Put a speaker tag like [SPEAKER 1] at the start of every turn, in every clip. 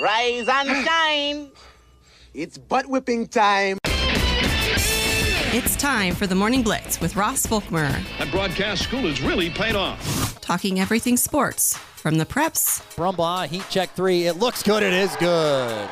[SPEAKER 1] Rise and shine.
[SPEAKER 2] It's butt whipping time.
[SPEAKER 3] It's time for the Morning Blitz with Ross Volkmer,
[SPEAKER 4] That broadcast school has really paid off.
[SPEAKER 3] talking everything sports from the preps
[SPEAKER 5] Brumbaugh, heat check three. It looks good. It is good.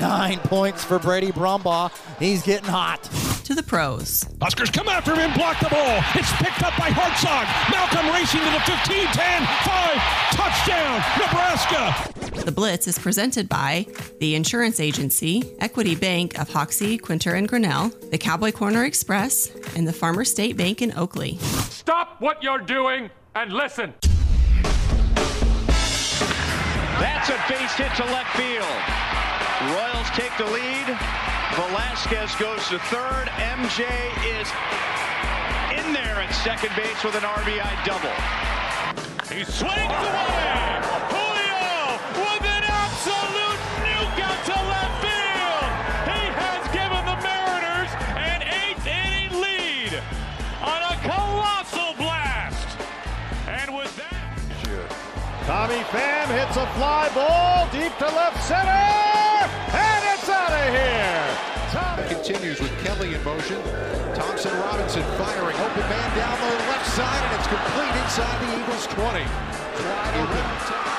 [SPEAKER 5] Nine points for Brady Brumbaugh. He's getting hot.
[SPEAKER 3] To the pros.
[SPEAKER 4] Huskers come after him and block the ball. It's picked up by Hartzog. Malcolm racing to the 15, 10, 5. Touchdown, Nebraska.
[SPEAKER 3] The Blitz is presented by the Insurance Agency, Equity Bank of Hoxie, Quinter, and Grinnell, the Cowboy Corner Express, and the Farmer State Bank in Oakley.
[SPEAKER 6] Stop what you're doing and listen.
[SPEAKER 7] That's a base hit to left field. Royals take the lead. Velasquez goes to third. MJ is in there at second base with an RBI double.
[SPEAKER 6] He swings away. Julio with an absolute nuke out to left field. He has given the Mariners an eighth inning lead on a colossal blast. And with that.
[SPEAKER 8] Tommy Pham hits a fly ball deep to left center, and it's out of here. Tommy
[SPEAKER 9] continues with Kelly in motion. Thompson Robinson firing. Open man down the left side, and it's complete inside the Eagles 20. Wide open,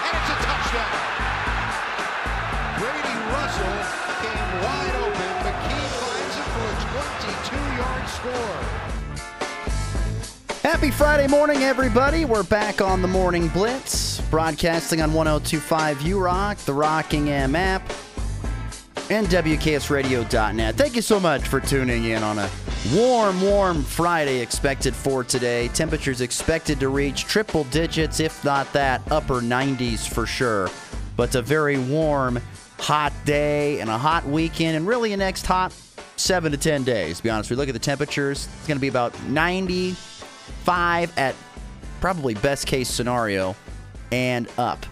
[SPEAKER 9] and it's a touchdown. Brady Russell came wide open. McKee finds it for a 22-yard score.
[SPEAKER 5] Happy Friday morning, everybody. We're back on the Morning Blitz, broadcasting on 1025 U Rock, the Rocking M app, and WKSRadio.net. Thank you so much for tuning in on a warm, warm Friday expected for today. Temperatures expected to reach triple digits, if not that, upper 90s for sure. But it's a very warm, hot day and a hot weekend, and really a next hot seven to 10 days, to be honest. We look at the temperatures, it's going to be about 95 at probably best case scenario and up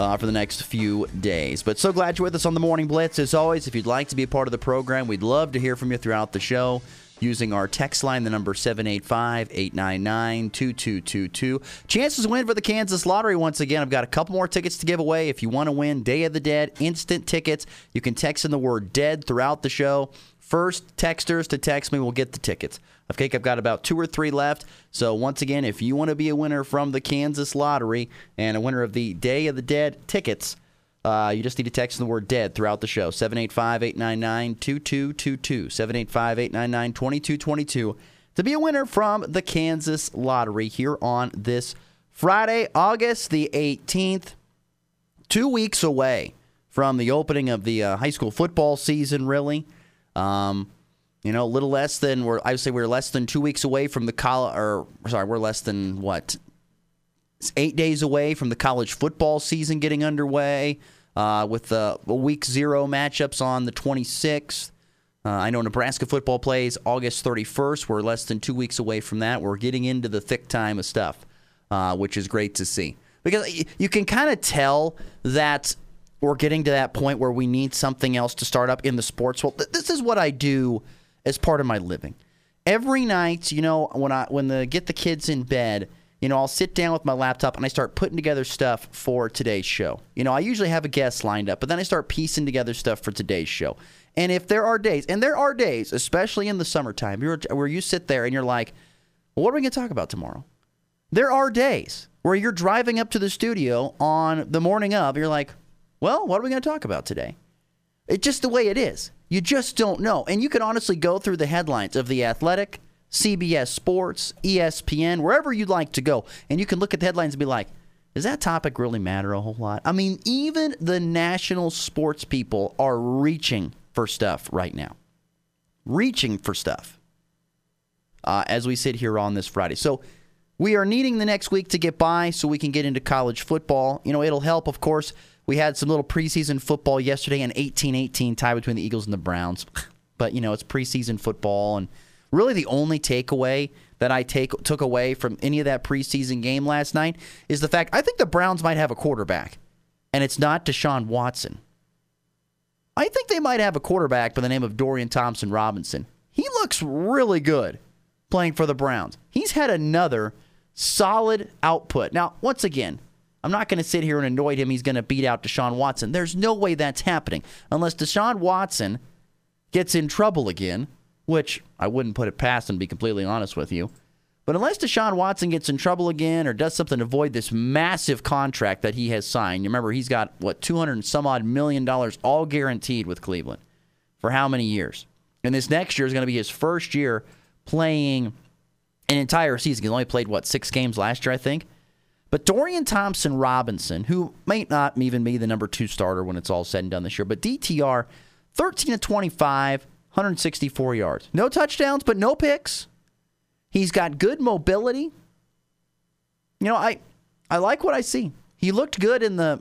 [SPEAKER 5] uh, for the next few days. But so glad you're with us on the Morning Blitz. As always, if you'd like to be a part of the program, we'd love to hear from you throughout the show using our text line, the number 785 899 2222. Chances win for the Kansas Lottery once again. I've got a couple more tickets to give away. If you want to win Day of the Dead instant tickets, you can text in the word dead throughout the show. First texters to text me will get the tickets. I think I've got about two or three left. So, once again, if you want to be a winner from the Kansas Lottery and a winner of the Day of the Dead tickets, uh, you just need to text the word dead throughout the show 785 899 2222. 785 899 2222 to be a winner from the Kansas Lottery here on this Friday, August the 18th. Two weeks away from the opening of the uh, high school football season, really. Um, you know, a little less than we're. I would say we're less than two weeks away from the college. Or sorry, we're less than what? It's eight days away from the college football season getting underway. Uh, with the week zero matchups on the 26th. Uh, I know Nebraska football plays August 31st. We're less than two weeks away from that. We're getting into the thick time of stuff, uh, which is great to see. Because you can kind of tell that we're getting to that point where we need something else to start up in the sports world. This is what I do as part of my living. Every night, you know, when I when the get the kids in bed, you know, I'll sit down with my laptop and I start putting together stuff for today's show. You know, I usually have a guest lined up, but then I start piecing together stuff for today's show. And if there are days, and there are days, especially in the summertime, where you sit there and you're like, well, what are we going to talk about tomorrow? There are days where you're driving up to the studio on the morning of, you're like, well, what are we going to talk about today? It's just the way it is. You just don't know. And you can honestly go through the headlines of The Athletic, CBS Sports, ESPN, wherever you'd like to go, and you can look at the headlines and be like, does that topic really matter a whole lot? I mean, even the national sports people are reaching for stuff right now. Reaching for stuff uh, as we sit here on this Friday. So we are needing the next week to get by so we can get into college football. You know, it'll help, of course. We had some little preseason football yesterday, an 18 18 tie between the Eagles and the Browns. But, you know, it's preseason football. And really the only takeaway that I take took away from any of that preseason game last night is the fact I think the Browns might have a quarterback, and it's not Deshaun Watson. I think they might have a quarterback by the name of Dorian Thompson Robinson. He looks really good playing for the Browns. He's had another solid output. Now, once again, I'm not going to sit here and annoy him. He's going to beat out Deshaun Watson. There's no way that's happening unless Deshaun Watson gets in trouble again, which I wouldn't put it past to be completely honest with you. But unless Deshaun Watson gets in trouble again or does something to avoid this massive contract that he has signed, you remember he's got, what, 200 and some odd million dollars all guaranteed with Cleveland for how many years? And this next year is going to be his first year playing an entire season. He only played, what, six games last year, I think? But Dorian Thompson Robinson, who may not even be the number two starter when it's all said and done this year, but DTR, 13 to 25, 164 yards. No touchdowns, but no picks. He's got good mobility. You know, I I like what I see. He looked good in the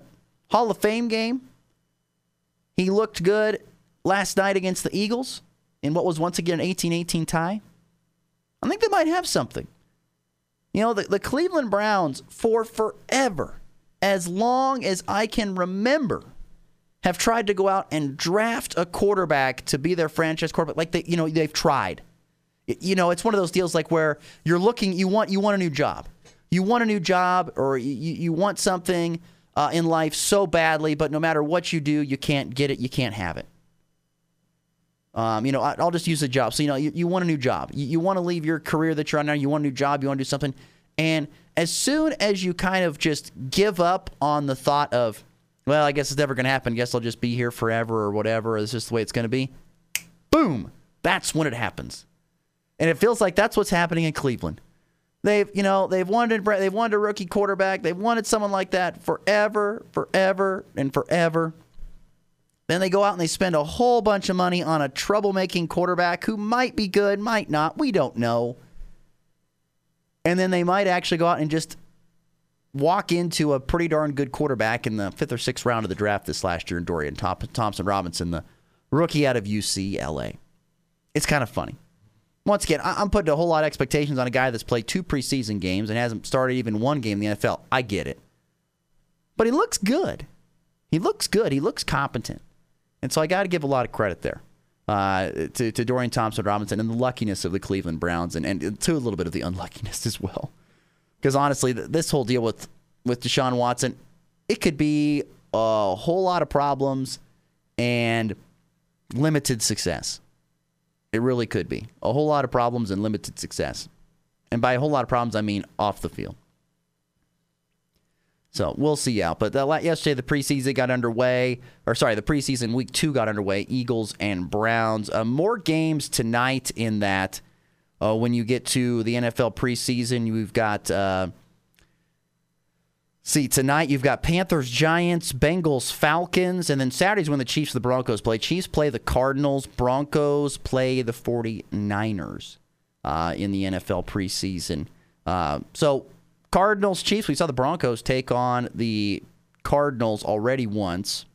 [SPEAKER 5] Hall of Fame game. He looked good last night against the Eagles in what was once again an 18-18 tie. I think they might have something. You know, the, the Cleveland Browns, for forever, as long as I can remember, have tried to go out and draft a quarterback to be their franchise quarterback. Like they, you know, they've tried. You know, it's one of those deals like where you're looking, you want, you want a new job, you want a new job, or you, you want something uh, in life so badly, but no matter what you do, you can't get it, you can't have it. Um, you know, I, will just use a job. So, you know, you, you want a new job. You, you want to leave your career that you're on now. You want a new job. You want to do something. And as soon as you kind of just give up on the thought of, well, I guess it's never going to happen. I Guess I'll just be here forever or whatever. Or this is the way it's going to be. Boom. That's when it happens. And it feels like that's what's happening in Cleveland. They've, you know, they've wanted they've wanted a rookie quarterback. They've wanted someone like that forever, forever, and forever. Then they go out and they spend a whole bunch of money on a troublemaking quarterback who might be good, might not. We don't know. And then they might actually go out and just walk into a pretty darn good quarterback in the fifth or sixth round of the draft this last year in Dorian Thompson Robinson, the rookie out of UCLA. It's kind of funny. Once again, I'm putting a whole lot of expectations on a guy that's played two preseason games and hasn't started even one game in the NFL. I get it. But he looks good. He looks good. He looks competent. And so I got to give a lot of credit there uh, to, to Dorian Thompson Robinson and the luckiness of the Cleveland Browns and, and to a little bit of the unluckiness as well. Because honestly, this whole deal with, with Deshaun Watson, it could be a whole lot of problems and limited success. It really could be. A whole lot of problems and limited success. And by a whole lot of problems, I mean off the field. So we'll see out. But the, yesterday, the preseason got underway. Or sorry, the preseason week two got underway. Eagles and Browns. Uh, more games tonight in that. Uh, when you get to the NFL preseason, you've got. Uh, see, tonight you've got Panthers, Giants, Bengals, Falcons, and then Saturday's when the Chiefs the Broncos play. Chiefs play the Cardinals, Broncos play the 49ers uh, in the NFL preseason. Uh, so Cardinals, Chiefs. We saw the Broncos take on the Cardinals already once.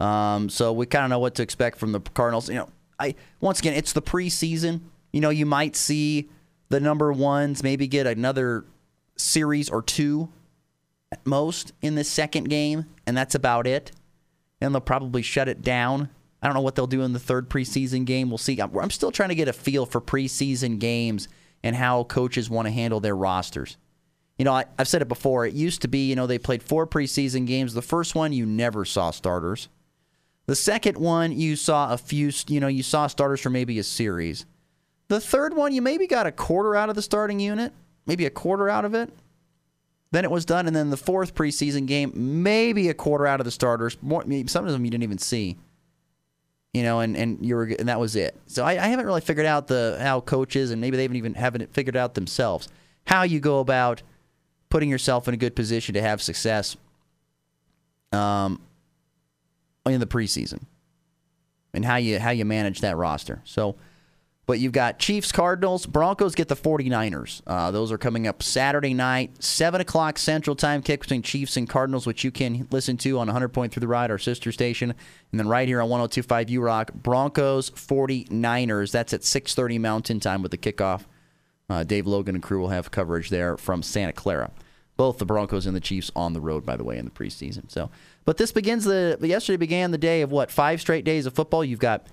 [SPEAKER 5] Um, so we kind of know what to expect from the Cardinals. You know, I once again, it's the preseason. You know, you might see the number ones maybe get another series or two at most in this second game, and that's about it. And they'll probably shut it down. I don't know what they'll do in the third preseason game. We'll see. I'm still trying to get a feel for preseason games and how coaches want to handle their rosters. You know, I, have said it before. It used to be, you know, they played four preseason games. The first one, you never saw starters. The second one, you saw a few, you know, you saw starters for maybe a series. The third one, you maybe got a quarter out of the starting unit, maybe a quarter out of it. Then it was done. And then the fourth preseason game, maybe a quarter out of the starters. More, some of them you didn't even see you know, and, and you were and that was it. So I, I, haven't really figured out the how coaches and maybe they haven't even haven't figured out themselves how you go about putting yourself in a good position to have success um, in the preseason and how you how you manage that roster. So but you've got Chiefs, Cardinals, Broncos get the 49ers. Uh, those are coming up Saturday night, 7 o'clock Central Time kick between Chiefs and Cardinals, which you can listen to on 100 Point Three the Ride, our sister station. And then right here on 1025 U Rock, Broncos, 49ers. That's at 6.30 Mountain Time with the kickoff. Uh, Dave Logan and crew will have coverage there from Santa Clara. Both the Broncos and the Chiefs on the road, by the way, in the preseason. So, But this begins the, yesterday began the day of what, five straight days of football? You've got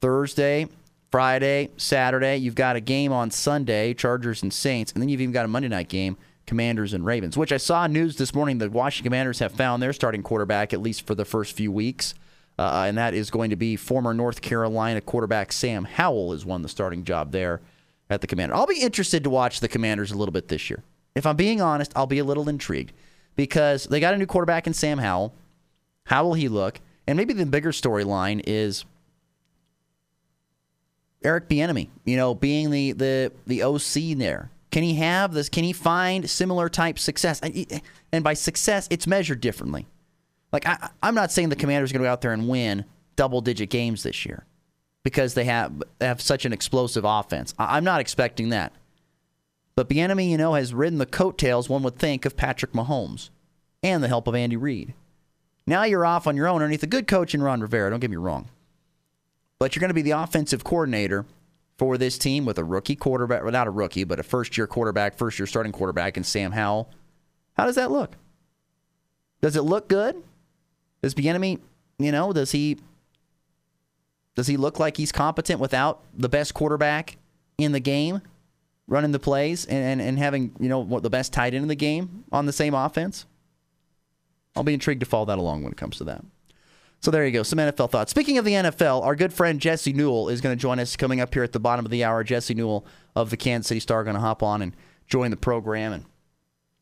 [SPEAKER 5] Thursday, Friday, Saturday. You've got a game on Sunday, Chargers and Saints, and then you've even got a Monday night game, Commanders and Ravens, which I saw news this morning the Washington Commanders have found their starting quarterback, at least for the first few weeks. Uh, and that is going to be former North Carolina quarterback Sam Howell has won the starting job there at the Commander. I'll be interested to watch the Commanders a little bit this year. If I'm being honest, I'll be a little intrigued because they got a new quarterback in Sam Howell. How will he look? And maybe the bigger storyline is Eric Bieniemy, you know, being the the the OC there. Can he have this? Can he find similar type success? And by success, it's measured differently. Like I, I'm not saying the Commanders going to go out there and win double digit games this year because they have they have such an explosive offense. I'm not expecting that. But Bieniemy, you know, has ridden the coattails, one would think, of Patrick Mahomes and the help of Andy Reid. Now you're off on your own underneath a good coach in Ron Rivera, don't get me wrong. But you're going to be the offensive coordinator for this team with a rookie quarterback, well, not a rookie, but a first year quarterback, first year starting quarterback, and Sam Howell. How does that look? Does it look good? Does Bieniemy, you know, does he does he look like he's competent without the best quarterback in the game, running the plays and, and, and having, you know, what the best tight end in the game on the same offense? I'll be intrigued to follow that along when it comes to that. So there you go, some NFL thoughts. Speaking of the NFL, our good friend Jesse Newell is going to join us coming up here at the bottom of the hour. Jesse Newell of the Kansas City Star going to hop on and join the program, and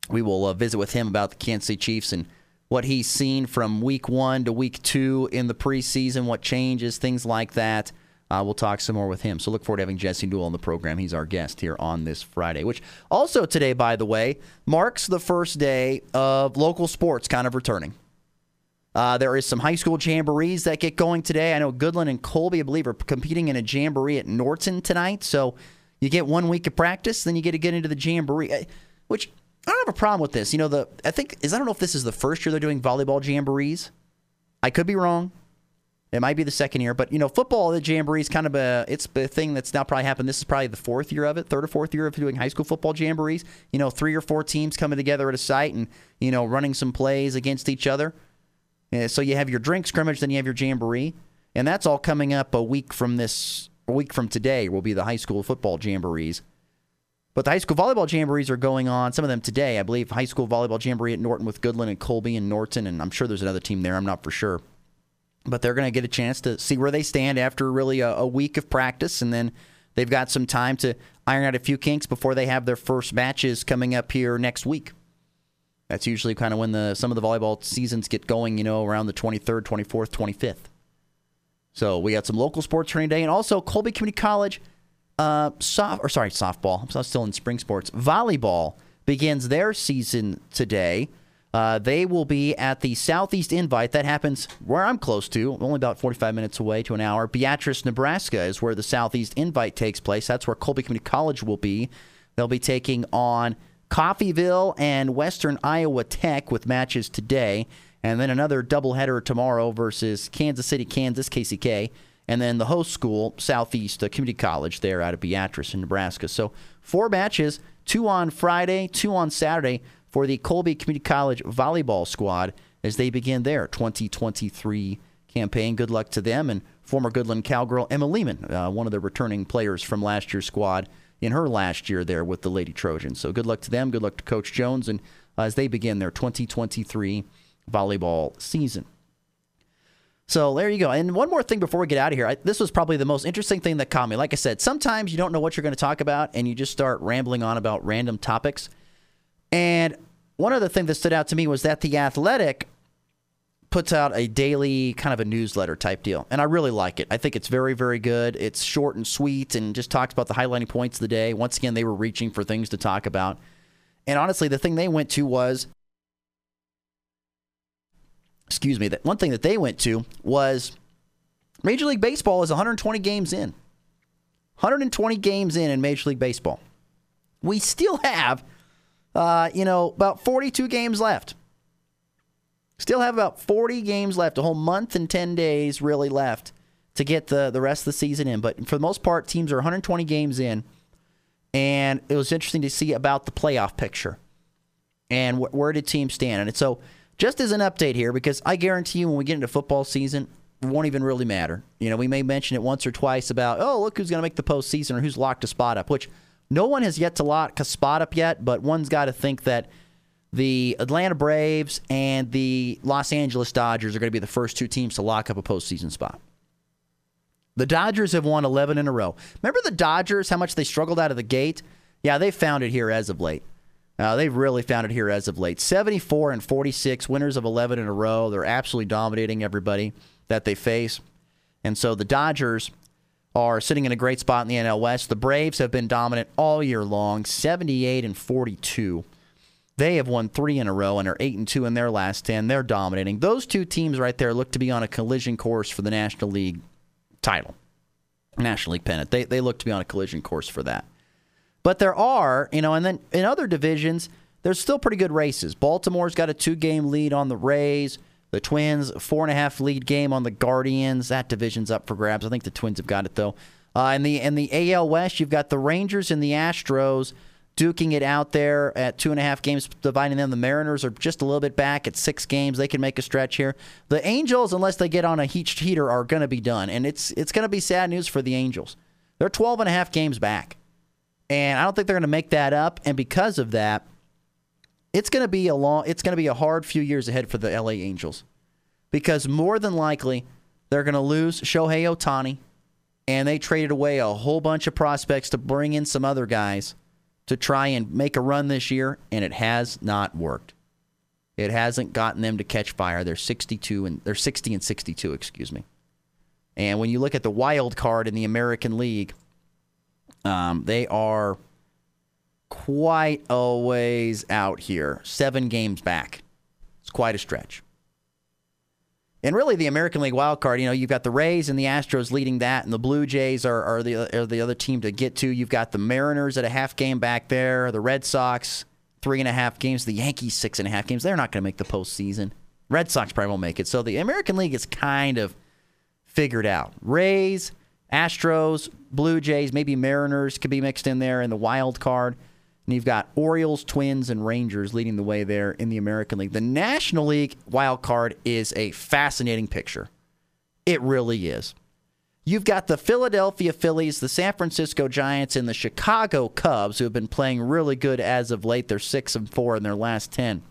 [SPEAKER 5] we will uh, visit with him about the Kansas City Chiefs and what he's seen from week one to week two in the preseason, what changes, things like that. Uh, we'll talk some more with him. So look forward to having Jesse Newell on the program. He's our guest here on this Friday, which also today, by the way, marks the first day of local sports kind of returning. Uh, there is some high school jamborees that get going today. I know Goodland and Colby, I believe, are competing in a jamboree at Norton tonight. So you get one week of practice, then you get to get into the jamboree, uh, which I don't have a problem with this. You know, the I think is I don't know if this is the first year they're doing volleyball jamborees. I could be wrong. It might be the second year, but you know, football the jamboree is kind of a it's a thing that's now probably happened. This is probably the fourth year of it, third or fourth year of doing high school football jamborees. You know, three or four teams coming together at a site and you know running some plays against each other. And so you have your drink scrimmage, then you have your jamboree, and that's all coming up a week from this. A week from today will be the high school football jamborees. But the high school volleyball jamborees are going on, some of them today. I believe high school volleyball jamboree at Norton with Goodland and Colby and Norton, and I'm sure there's another team there. I'm not for sure. But they're going to get a chance to see where they stand after really a, a, week of practice, and then they've got some time to iron out a few kinks before they have their first matches coming up here next week. That's usually kind of when the some of the volleyball seasons get going, you know, around the 23rd, 24th, 25th. So we got some local sports training day, and also Colby Community College – uh, soft or sorry, softball. I'm still in spring sports. Volleyball begins their season today. Uh, they will be at the Southeast Invite. That happens where I'm close to, only about 45 minutes away to an hour. Beatrice, Nebraska is where the Southeast Invite takes place. That's where Colby Community College will be. They'll be taking on Coffeyville and Western Iowa Tech with matches today, and then another doubleheader tomorrow versus Kansas City, Kansas, KCK and then the host school, Southeast Community College, there out of Beatrice in Nebraska. So four matches, two on Friday, two on Saturday for the Colby Community College volleyball squad as they begin their 2023 campaign. Good luck to them and former Goodland Cowgirl Emma Lehman, uh, one of the returning players from last year's squad in her last year there with the Lady Trojans. So good luck to them. Good luck to Coach Jones and uh, as they begin their 2023 volleyball season. So there you go. And one more thing before we get out of here. I, this was probably the most interesting thing that caught me. Like I said, sometimes you don't know what you're going to talk about and you just start rambling on about random topics. And one other thing that stood out to me was that The Athletic puts out a daily kind of a newsletter type deal. And I really like it. I think it's very, very good. It's short and sweet and just talks about the highlighting points of the day. Once again, they were reaching for things to talk about. And honestly, the thing they went to was excuse me, that one thing that they went to was Major League Baseball is 120 games in. 120 games in in Major League Baseball. We still have, uh, you know, about 42 games left. Still have about 40 games left, a whole month and 10 days really left to get the, the rest of the season in. But for the most part, teams are 120 games in. And it was interesting to see about the playoff picture and wh- where did teams stand. And so just as an update here, because I guarantee you when we get into football season, it won't even really matter. You know, we may mention it once or twice about, oh, look who's going to make the postseason or who's locked a spot up, which No one has yet to lock a spot up yet, but one's got to think that the Atlanta Braves and the Los Angeles Dodgers are going to be the first two teams to lock up a postseason spot. The Dodgers have won 11 in a row. Remember the Dodgers, how much they struggled out of the gate? Yeah, they found it here as of late. Uh, they've really found it here as of late. 74 and 46, winners of 11 in a row. They're absolutely dominating everybody that they face. And so the Dodgers are sitting in a great spot in the NL West. The Braves have been dominant all year long, 78 and 42. They have won three in a row and are eight and two in their last ten. They're dominating. Those two teams right there look to be on a collision course for the National League title, National League pennant. They they look to be on a collision course for that. But there are, you know, and then in other divisions, there's still pretty good races. Baltimore's got a two game lead on the Rays. The Twins, four and a half lead game on the Guardians. That division's up for grabs. I think the Twins have got it though. Uh, in the in the AL West, you've got the Rangers and the Astros duking it out there at two and a half games, dividing them. The Mariners are just a little bit back at six games. They can make a stretch here. The Angels, unless they get on a heat heater, are going to be done, and it's it's going to be sad news for the Angels. They're 12 and a half games back, and I don't think they're going to make that up. And because of that, it's going to be a long, it's going to be a hard few years ahead for the LA Angels, because more than likely they're going to lose Shohei Ohtani, and they traded away a whole bunch of prospects to bring in some other guys to try and make a run this year, and it has not worked. It hasn't gotten them to catch fire. They're 62 and they're 60 and 62, excuse me. And when you look at the wild card in the American League, um, they are quite a ways out here. Seven games back. It's quite a stretch. And really, the American League wild card, you know, you've got the Rays and the Astros leading that, and the Blue Jays are, are, the, are the other team to get to. You've got the Mariners at a half game back there, the Red Sox, three and a half games, the Yankees, six and a half games. They're not going to make the postseason. Red Sox probably won't make it. So the American League is kind of figured out. Rays, Astros, Blue Jays, maybe Mariners could be mixed in there in the wild card. And you've got Orioles, Twins, and Rangers leading the way there in the American League. The National League wild card is a fascinating picture. It really is. You've got the Philadelphia Phillies, the San Francisco Giants, and the Chicago Cubs, who have been playing really good as of late. They're six and four in their last ten.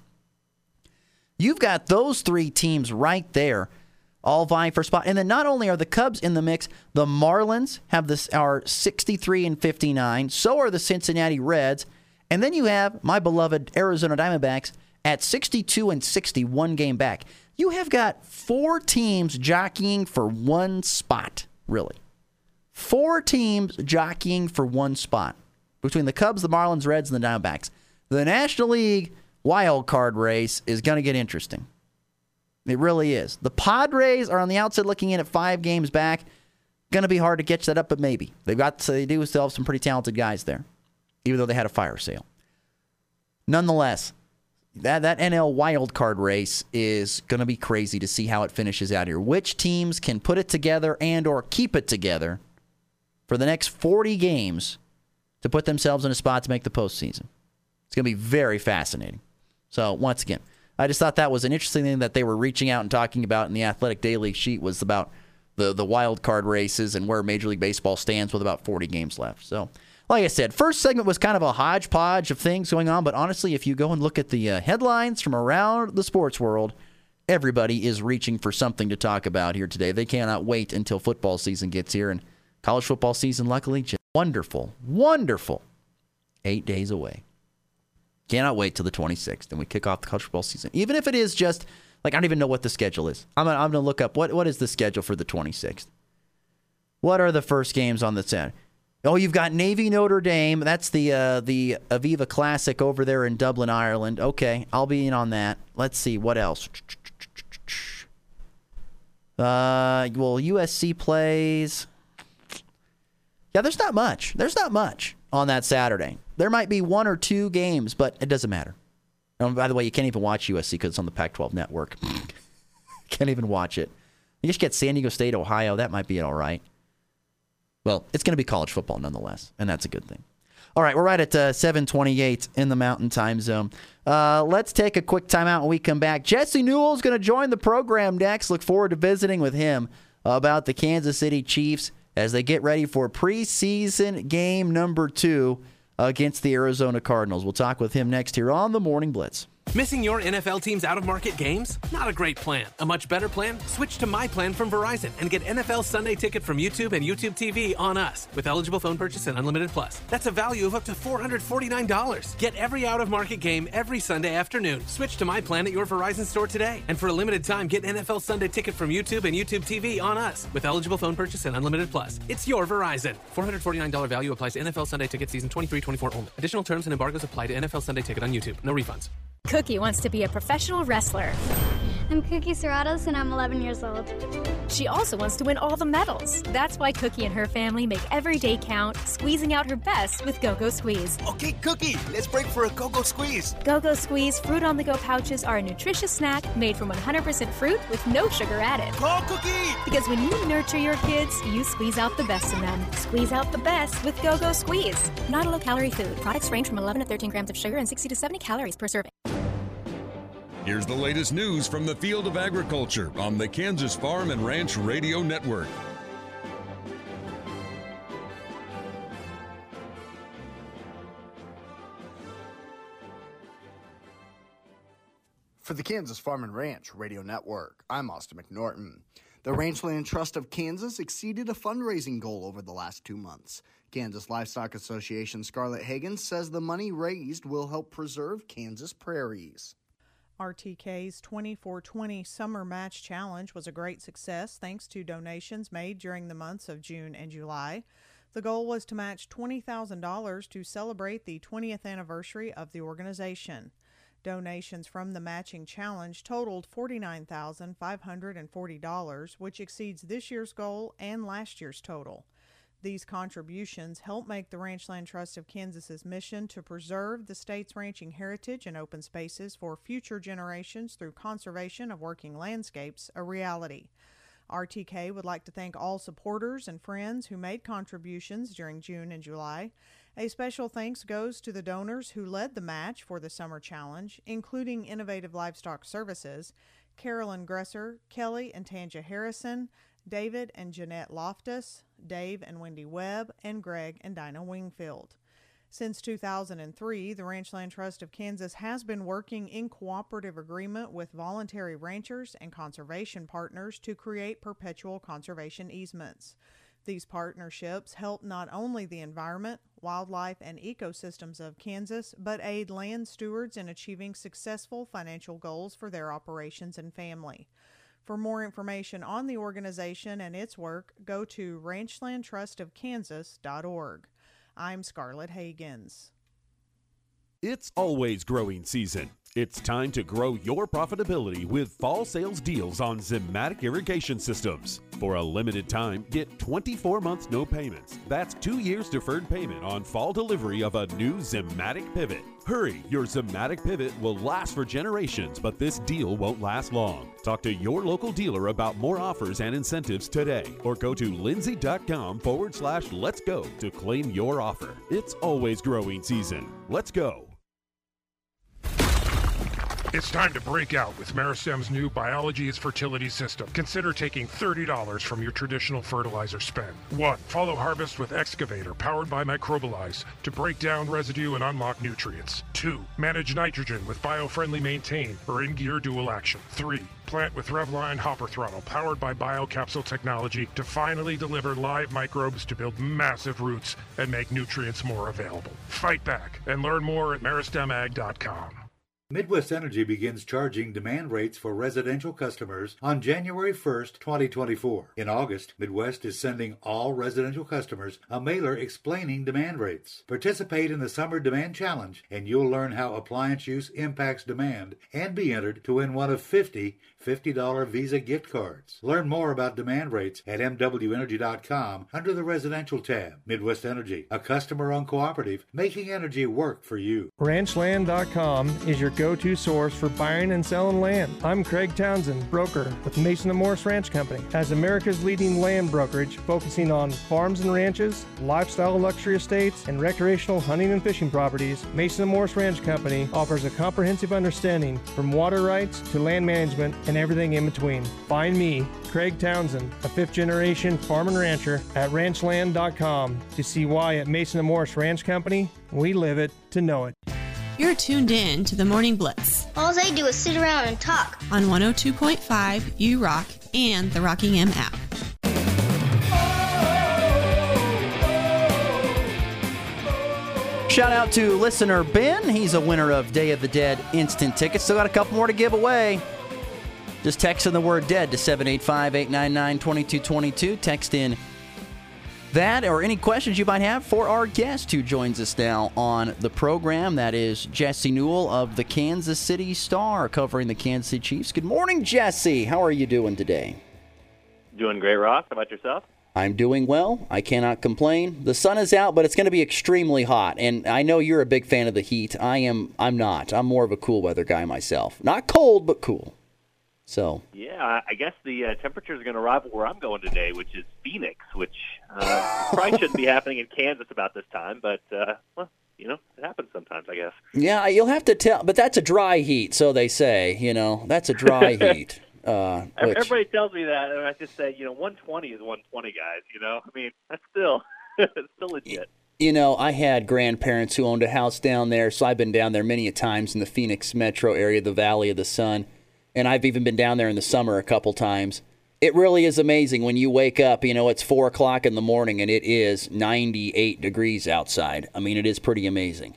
[SPEAKER 5] You've got those three teams right there, all vying for spot. And then not only are the Cubs in the mix, the Marlins have this are 63 and 59. So are the Cincinnati Reds. And then you have my beloved Arizona Diamondbacks at 62 and 61 game back. You have got four teams jockeying for one spot, really. Four teams jockeying for one spot between the Cubs, the Marlins, Reds, and the Diamondbacks. The National League wild card race is going to get interesting. It really is. The Padres are on the outside looking in at five games back. Going to be hard to catch that up, but maybe. They've got, so they do still have some pretty talented guys there even though they had a fire sale. Nonetheless, that, that NL wild card race is going to be crazy to see how it finishes out here. Which teams can put it together and or keep it together for the next 40 games to put themselves in a spot to make the postseason. It's going to be very fascinating. So, once again, I just thought that was an interesting thing that they were reaching out and talking about in the Athletic Daily sheet was about the the wild card races and where Major League Baseball stands with about 40 games left. So, like I said, first segment was kind of a hodgepodge of things going on, but honestly, if you go and look at the uh, headlines from around the sports world, everybody is reaching for something to talk about here today. They cannot wait until football season gets here, and college football season, luckily, just wonderful, wonderful, eight days away. Cannot wait till the 26th, and we kick off the college football season. Even if it is just like I don't even know what the schedule is. I'm gonna, I'm gonna look up what what is the schedule for the 26th. What are the first games on the set? Oh, you've got Navy Notre Dame. That's the uh, the Aviva Classic over there in Dublin, Ireland. Okay, I'll be in on that. Let's see what else. Uh, well, USC plays. Yeah, there's not much. There's not much on that Saturday. There might be one or two games, but it doesn't matter. And by the way, you can't even watch USC because it's on the Pac-12 network. can't even watch it. You just get San Diego State, Ohio. That might be it. all right. Well, it's going to be college football nonetheless, and that's a good thing. All right, we're right at uh, 728 in the Mountain Time Zone. Uh, let's take a quick timeout when we come back. Jesse Newell is going to join the program next. Look forward to visiting with him about the Kansas City Chiefs as they get ready for preseason game number two against the Arizona Cardinals. We'll talk with him next here on the Morning Blitz.
[SPEAKER 10] Missing your NFL team's out of market games? Not a great plan. A much better plan? Switch to my plan from Verizon and get NFL Sunday Ticket from YouTube and YouTube TV on us with eligible phone purchase and unlimited plus. That's a value of up to $449. Get every out of market game every Sunday afternoon. Switch to my plan at your Verizon store today. And for a limited time, get NFL Sunday Ticket from YouTube and YouTube TV on us with eligible phone purchase and unlimited plus. It's your Verizon. $449 value applies to NFL Sunday Ticket season 23 24 only. Additional terms and embargoes apply to NFL Sunday Ticket on YouTube. No refunds.
[SPEAKER 11] Cookie wants to be a professional wrestler.
[SPEAKER 12] I'm Cookie Serratos and I'm 11 years old.
[SPEAKER 11] She also wants to win all the medals. That's why Cookie and her family make every day count, squeezing out her best with Go Go Squeeze.
[SPEAKER 13] Okay, Cookie, let's break for a Go Go Squeeze.
[SPEAKER 11] Go Go Squeeze fruit on the go pouches are a nutritious snack made from 100% fruit with no sugar added.
[SPEAKER 13] Call Cookie!
[SPEAKER 11] Because when you nurture your kids, you squeeze out the best in them. Squeeze out the best with Go Go Squeeze. Not a low calorie food. Products range from 11 to 13 grams of sugar and 60 to 70 calories per serving.
[SPEAKER 14] Here's the latest news from the field of agriculture on the Kansas Farm and Ranch Radio Network.
[SPEAKER 2] For the Kansas Farm and Ranch Radio Network, I'm Austin McNorton. The Ranchland Trust of Kansas exceeded a fundraising goal over the last two months. Kansas Livestock Association Scarlett Hagins says the money raised will help preserve Kansas prairies.
[SPEAKER 15] RTK's 2420 Summer Match Challenge was a great success thanks to donations made during the months of June and July. The goal was to match $20,000 to celebrate the 20th anniversary of the organization. Donations from the matching challenge totaled $49,540, which exceeds this year's goal and last year's total. These contributions help make the Ranchland Trust of Kansas's mission to preserve the state's ranching heritage and open spaces for future generations through conservation of working landscapes a reality. RTK would like to thank all supporters and friends who made contributions during June and July. A special thanks goes to the donors who led the match for the Summer Challenge, including Innovative Livestock Services, Carolyn Gresser, Kelly and Tanja Harrison, David and Jeanette Loftus, Dave and Wendy Webb, and Greg and Dinah Wingfield. Since 2003, the Ranchland Trust of Kansas has been working in cooperative agreement with voluntary ranchers and conservation partners to create perpetual conservation easements. These partnerships help not only the environment, wildlife, and ecosystems of Kansas, but aid land stewards in achieving successful financial goals for their operations and family. For more information on the organization and its work, go to ranchlandtrustofkansas.org. I'm Scarlett Hagins.
[SPEAKER 16] It's always growing season. It's time to grow your profitability with fall sales deals on Zimmatic irrigation systems. For a limited time, get 24 months no payments. That's two years deferred payment on fall delivery of a new Zimmatic pivot. Hurry, your Zimmatic pivot will last for generations, but this deal won't last long. Talk to your local dealer about more offers and incentives today, or go to lindsay.com forward slash let's go to claim your offer. It's always growing season. Let's go.
[SPEAKER 17] It's time to break out with Meristem's new Biology is Fertility system. Consider taking $30 from your traditional fertilizer spend. 1. Follow Harvest with Excavator, powered by Microbilize, to break down residue and unlock nutrients. 2. Manage nitrogen with Biofriendly Maintain or In Gear Dual Action. 3. Plant with Revline Hopper Throttle, powered by BioCapsule technology, to finally deliver live microbes to build massive roots and make nutrients more available. Fight back and learn more at meristemag.com.
[SPEAKER 18] Midwest Energy begins charging demand rates for residential customers on January 1, 2024. In August, Midwest is sending all residential customers a mailer explaining demand rates. Participate in the Summer Demand Challenge and you'll learn how appliance use impacts demand and be entered to win one of 50 $50 Visa gift cards. Learn more about demand rates at MWEnergy.com under the residential tab. Midwest Energy, a customer owned cooperative making energy work for you.
[SPEAKER 19] Ranchland.com is your go to source for buying and selling land. I'm Craig Townsend, broker with Mason and Morse Ranch Company. As America's leading land brokerage, focusing on farms and ranches, lifestyle luxury estates, and recreational hunting and fishing properties, Mason and Morse Ranch Company offers a comprehensive understanding from water rights to land management and everything in between. Find me, Craig Townsend, a fifth generation farm and rancher at ranchland.com to see why at Mason and Morse Ranch Company, we live it to know it.
[SPEAKER 3] You're tuned in to the Morning Blitz
[SPEAKER 12] All they do is sit around and talk.
[SPEAKER 3] on 102.5 U Rock and the Rocking M app.
[SPEAKER 5] Shout out to listener Ben. He's a winner of Day of the Dead instant tickets. Still got a couple more to give away. Just text in the word dead to 785 899 2222. Text in that or any questions you might have for our guest who joins us now on the program. That is Jesse Newell of the Kansas City Star covering the Kansas City Chiefs. Good morning, Jesse. How are you doing today?
[SPEAKER 20] Doing great, Ross. How about yourself?
[SPEAKER 5] I'm doing well. I cannot complain. The sun is out, but it's going to be extremely hot. And I know you're a big fan of the heat. I am I'm not. I'm more of a cool weather guy myself. Not cold, but cool. So,
[SPEAKER 20] Yeah, I- guess the uh, temperatures are going to rival where I'm going today, which is Phoenix, which uh, probably shouldn't be happening in Kansas about this time, but uh, well, you know, it happens sometimes, I guess.
[SPEAKER 5] yeah, you'll have to tell, but that's a dry heat, so they say, you know. That's a dry heat. Uh, which,
[SPEAKER 20] Everybody tells me that, and I just say, you know, 120 is 120, guys. You know, I mean, that's still still legit.
[SPEAKER 5] you know, I had grandparents who owned a house down there, so I've been down there many a times in the Phoenix metro area, the Valley of the Sun, and I've even been down there in the summer a couple times. It really is amazing when you wake up. You know, it's four o'clock in the morning and it is 98 degrees outside. I mean, it is pretty amazing.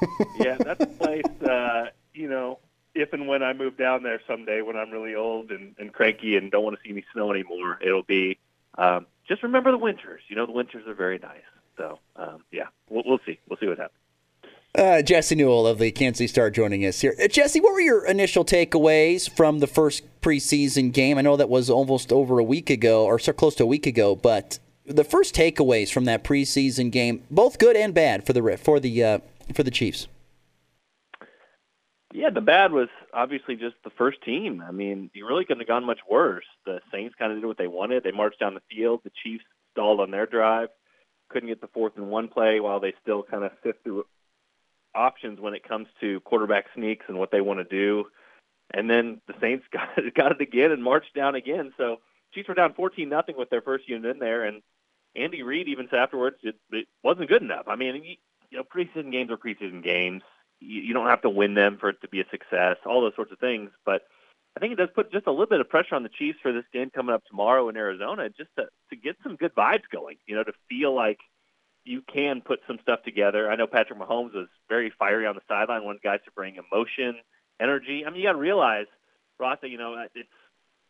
[SPEAKER 20] yeah, that's a place. Uh, you know, if and when I move down there someday, when I'm really old and, and cranky and don't want to see any snow anymore, it'll be um, just remember the winters. You know, the winters are very nice. So um, yeah, we'll, we'll see. We'll see what happens.
[SPEAKER 5] Uh, Jesse Newell of the Kansas City Star joining us here. Uh, Jesse, what were your initial takeaways from the first preseason game? I know that was almost over a week ago, or so close to a week ago, but the first takeaways from that preseason game, both good and bad for the for the uh, for the Chiefs.
[SPEAKER 20] Yeah, the bad was obviously just the first team. I mean, you really couldn't have gone much worse. The Saints kind of did what they wanted. They marched down the field. The Chiefs stalled on their drive, couldn't get the fourth and one play while they still kind of sift through options when it comes to quarterback sneaks and what they want to do. And then the Saints got it, got it again and marched down again. So Chiefs were down 14 nothing with their first unit in there, and Andy Reid even said afterwards it, it wasn't good enough. I mean, you, you know, preseason games are preseason games. You, you don't have to win them for it to be a success. All those sorts of things, but I think it does put just a little bit of pressure on the Chiefs for this game coming up tomorrow in Arizona, just to to get some good vibes going. You know, to feel like you can put some stuff together. I know Patrick Mahomes was very fiery on the sideline, wanted guys to bring emotion, energy. I mean, you got to realize, Ross, that, you know, uh, it's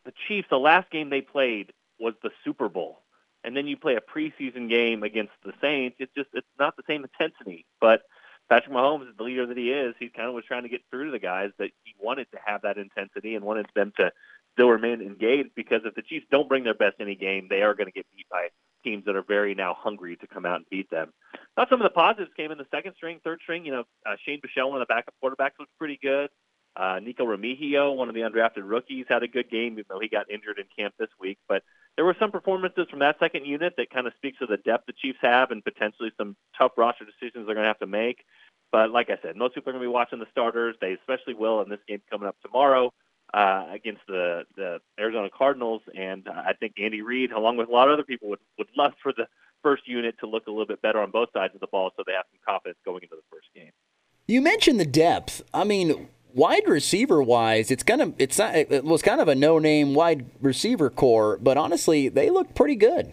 [SPEAKER 20] the Chiefs. The last game they played was the Super Bowl, and then you play a preseason game against the Saints. It's just it's not the same intensity. But Patrick Mahomes, is the leader that he is, he kind of was trying to get through to the guys that he wanted to have that intensity and wanted them to still remain engaged because if the Chiefs don't bring their best any game, they are going to get beat by teams that are very now hungry to come out and beat them. Now, some of the positives came in the second string, third string. You know, uh, Shane Buechele, one of the backup quarterbacks, was pretty good. Uh, Nikko Remigio, one of the undrafted rookies, had a good game, even though he got injured in camp this week. But there were some performances from that second unit that kind of speaks to the depth the Chiefs have and potentially some tough roster decisions they're going to have to make. But like I said, most people are going to be watching the starters. They especially will in this game coming up tomorrow uh, against the, the Arizona Cardinals. And uh, I think Andy Reid, along with a lot of other people, would, would love for the first unit to look a little bit better on both sides of the ball so they have some confidence going into the first game.
[SPEAKER 5] You mentioned the depth. I mean, wide receiver wise, it's kind of it's not, it was kind of a no name wide receiver core, but honestly, they look pretty good.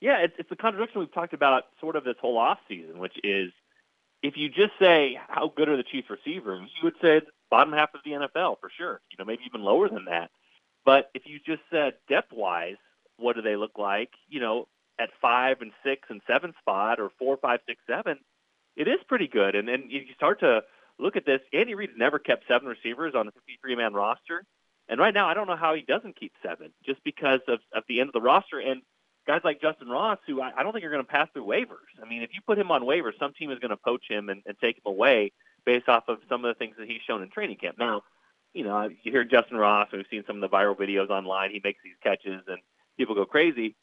[SPEAKER 20] Yeah, it's, it's the contradiction we've talked about sort of this whole off season, which is if you just say how good are the Chiefs receivers, you would say bottom half of the NFL for sure. You know, maybe even lower than that. But if you just said depth wise, what do they look like? You know, at five and six and seven spot, or four, five, six, seven, it is pretty good. And then you start to look at this. Andy Reid's never kept seven receivers on a 53 man roster, and right now I don't know how he doesn't keep seven, just because of of the end of the roster and guys like Justin Ross, who I, I don't think are going to pass through waivers. I mean, if you put him on waivers, some team is going to poach him and, and take him away based off of some of the things that he's shown in training camp. Now, you know, you hear Justin Ross, and we've seen some of the viral videos online. He makes these catches, and people go crazy.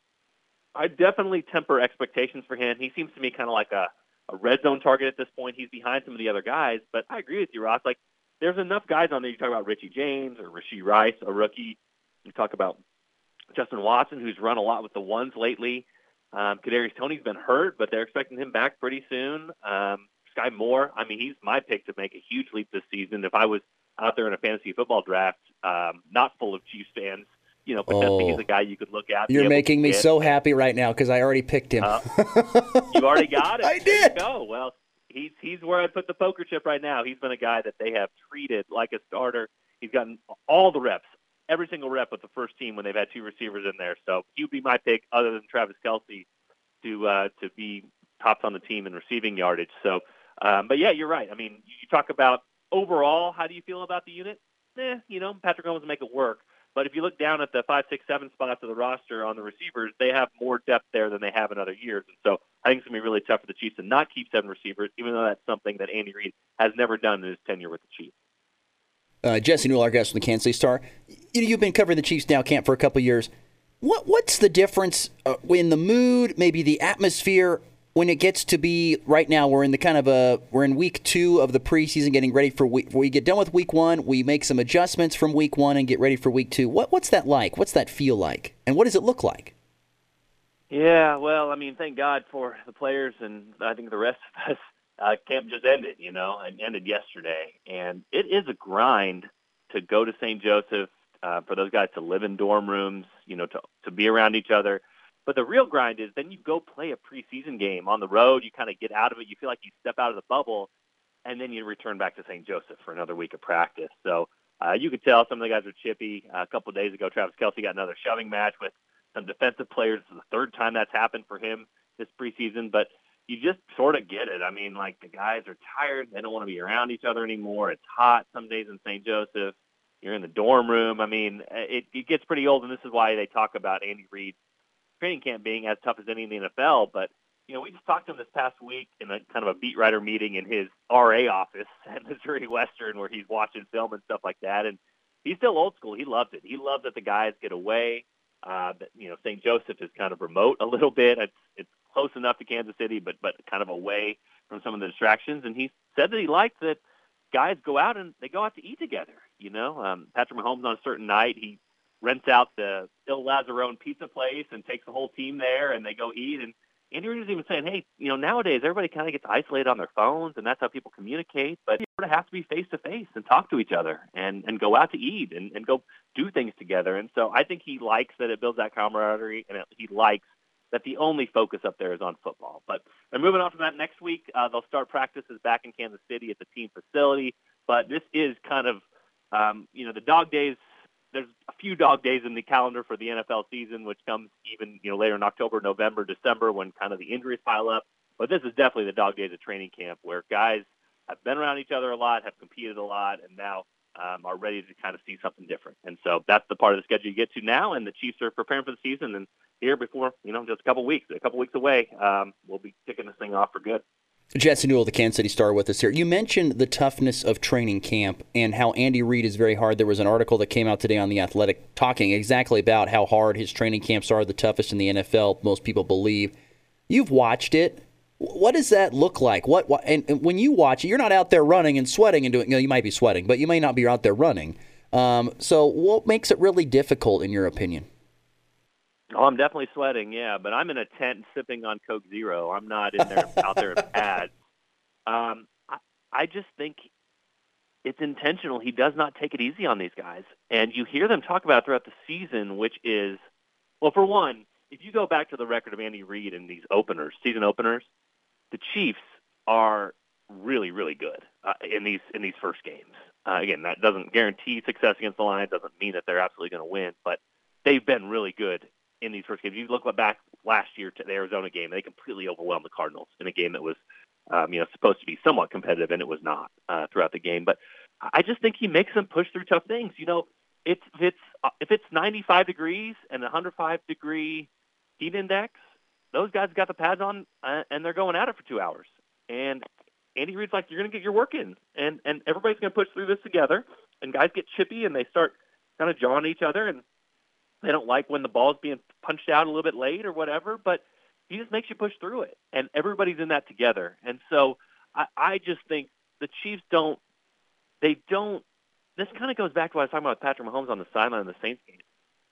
[SPEAKER 20] I definitely temper expectations for him. He seems to me kind of like a, a red zone target at this point. He's behind some of the other guys, but I agree with you, Ross. Like, there's enough guys on there. You talk about Richie James or Rashee Rice, a rookie. You talk about Justin Watson, who's run a lot with the ones lately. Um, Kadarius Toney's been hurt, but they're expecting him back pretty soon. Um, Skyy Moore, I mean, he's my pick to make a huge leap this season. If I was out there in a fantasy football draft, um, not full of Chiefs fans, you know, potentially
[SPEAKER 5] Oh.
[SPEAKER 20] he's a guy you could look at.
[SPEAKER 5] You're making me so happy right now because I already picked him.
[SPEAKER 20] Uh, You've already got it.
[SPEAKER 5] I did.
[SPEAKER 20] You go. Well, he's he's where I put the poker chip right now. He's been a guy that they have treated like a starter. He's gotten all the reps, every single rep with the first team when they've had two receivers in there. So he would be my pick, other than Travis Kelce, to uh, to be tops on the team in receiving yardage. So, um, but yeah, you're right. I mean, you talk about overall, how do you feel about the unit? Eh, you know, Patrick Mahomes make it work. But if you look down at the five, six, seven spots of the roster on the receivers, they have more depth there than they have in other years. And so I think it's going to be really tough for the Chiefs to not keep seven receivers, even though that's something that Andy Reid has never done in his tenure with the Chiefs.
[SPEAKER 5] Uh, Jesse Newell, our guest from the Kansas City Star. You know, you've been covering the Chiefs now camp for a couple years. What what's the difference uh, in the mood, maybe the atmosphere when it gets to be right now? We're in the kind of a we're in week two of the preseason, getting ready for week. We get done with week one, we make some adjustments from week one and get ready for week two. What what's that like? What's that feel like? And what does it look like?
[SPEAKER 20] Yeah, well, I mean, thank God for the players, and I think the rest of us. Uh, camp just ended, you know, and ended yesterday, and it is a grind to go to St. Joseph uh, for those guys to live in dorm rooms, you know, to to be around each other. But the real grind is then you go play a preseason game on the road. You kind of get out of it. You feel like you step out of the bubble, and then you return back to St. Joseph for another week of practice. So uh, you could tell some of the guys are chippy. Uh, a couple of days ago, Travis Kelce got another shoving match with some defensive players. This is the third time that's happened for him this preseason, but you just sort of get it. I mean, like the guys are tired; they don't want to be around each other anymore. It's hot some days in St. Joseph. You're in the dorm room. I mean, it, it gets pretty old, and this is why they talk about Andy Reid's training camp being as tough as any in the NFL. But you know, we just talked to him this past week in a kind of a beat writer meeting in his RA office at Missouri Western, where he's watching film and stuff like that. And he's still old school. He loves it. He loves that the guys get away. Uh, that, you know, St. Joseph is kind of remote a little bit. It's it's close enough to Kansas City, but but kind of away from some of the distractions. And he said that he likes that guys go out and they go out to eat together. You know, um, Patrick Mahomes on a certain night he rents out the Il Lazzarone pizza place and takes the whole team there, and they go eat. And Andy Reid was even saying, hey, you know, nowadays everybody kind of gets isolated on their phones, and that's how people communicate. But you sort of have to be face to face and talk to each other, and and go out to eat and and go do things together. And so I think he likes that it builds that camaraderie, and it, he likes that the only focus up there is on football. But they're moving on from that next week. Uh, they'll start practices back in Kansas City at the team facility. But this is kind of, um, you know, the dog days. There's a few dog days in the calendar for the NFL season, which comes even you know later in October, November, December, when kind of the injuries pile up. But this is definitely the dog days of training camp, where guys have been around each other a lot, have competed a lot, and now um, are ready to kind of see something different. And so that's the part of the schedule you get to now. And the Chiefs are preparing for the season. And here before, you know, just a couple weeks, a couple weeks away, um, we'll be kicking this thing off for good.
[SPEAKER 5] Jesse Newell, the Kansas City Star, with us here. You mentioned the toughness of training camp and how Andy Reid is very hard. There was an article that came out today on The Athletic talking exactly about how hard his training camps are, the toughest in the NFL, most people believe. You've watched it. What does that look like? What, what and, and when you watch it, you're not out there running and sweating and doing. You, know, you might be sweating, but you may not be out there running. Um, so, what makes it really difficult, in your opinion?
[SPEAKER 20] Oh, I'm definitely sweating, yeah, but I'm in a tent sipping on Coke Zero. I'm not in there out there in pads. Um, I, I just think it's intentional. He does not take it easy on these guys, and you hear them talk about it throughout the season, which is, well, for one, if you go back to the record of Andy Reid in these openers, season openers, the Chiefs are really, really good uh, in these in these first games. Uh, again, that doesn't guarantee success against the Lions. Doesn't mean that they're absolutely going to win, but they've been really good in these first games. You look back last year to the Arizona game; they completely overwhelmed the Cardinals in a game that was, um, you know, supposed to be somewhat competitive, and it was not uh, throughout the game. But I just think he makes them push through tough things. You know, it's if it's uh, if it's 95 degrees and 105 degree heat index, those guys got the pads on uh, and they're going at it for two hours. And Andy Reid's like, you're going to get your work in, and and everybody's going to push through this together. And guys get chippy and they start kind of jawing each other, and they don't like when the ball's being punched out a little bit late or whatever. But he just makes you push through it, and everybody's in that together. And so I, I just think the Chiefs don't. They don't. This kind of goes back to what I was talking about with Patrick Mahomes on the sideline of the Saints game.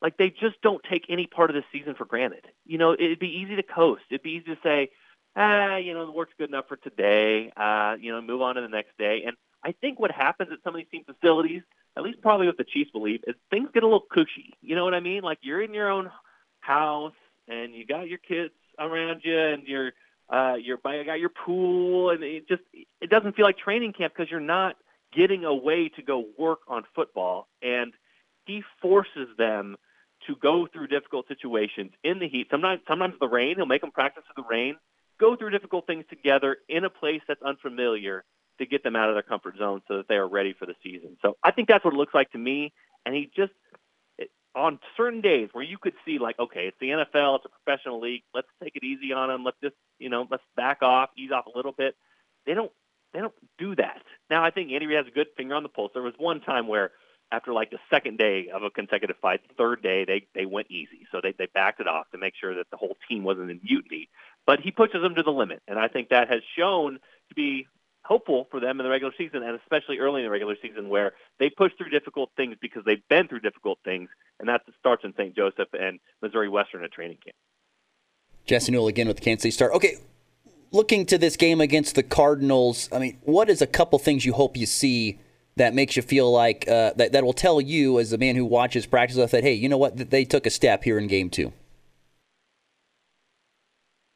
[SPEAKER 20] Like they just don't take any part of the season for granted. You know, it'd be easy to coast. It'd be easy to say, ah, you know, the work's good enough for today. Uh, you know, move on to the next day. And I think what happens at some of these team facilities, at least probably what the Chiefs believe, is things get a little cushy. You know what I mean? Like you're in your own house and you got your kids around you and you're uh you're you got your pool and it just it doesn't feel like training camp because you're not getting away to go work on football and he forces them to go through difficult situations in the heat. Sometimes sometimes the rain, he'll make them practice in the rain go through difficult things together in a place that's unfamiliar to get them out of their comfort zone so that they are ready for the season. So I think that's what it looks like to me. And he just, on certain days where you could see like, okay, it's the NFL, it's a professional league. Let's take it easy on them. Let's just, you know, let's back off, ease off a little bit. They don't, they don't do that. Now I think Andy Reid has a good finger on the pulse. There was one time where after like the second day of a consecutive fight, the third day they they went easy. So they they backed it off to make sure that the whole team wasn't in mutiny. But he pushes them to the limit, and I think that has shown to be hopeful for them in the regular season, and especially early in the regular season where they push through difficult things because they've been through difficult things, and that starts in St. Joseph and Missouri Western at training camp.
[SPEAKER 5] Jesse Newell again with the Kansas City Star. Okay, looking to this game against the Cardinals, I mean, what is a couple things you hope you see that makes you feel like uh, that that will tell you as a man who watches practice that hey, you know what, they took a step here in game two.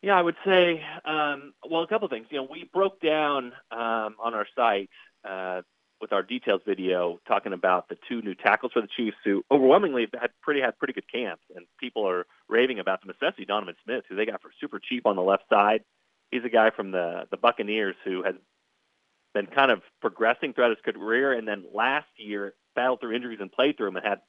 [SPEAKER 20] Yeah, I would say, um, well, a couple of things. You know, we broke down um, on our site uh, with our details video talking about the two new tackles for the Chiefs who overwhelmingly had pretty had pretty good camps, and people are raving about them, especially Donovan Smith, who they got for super cheap on the left side. He's a guy from the the Buccaneers who has been kind of progressing throughout his career, and then last year battled through injuries and played through them and had,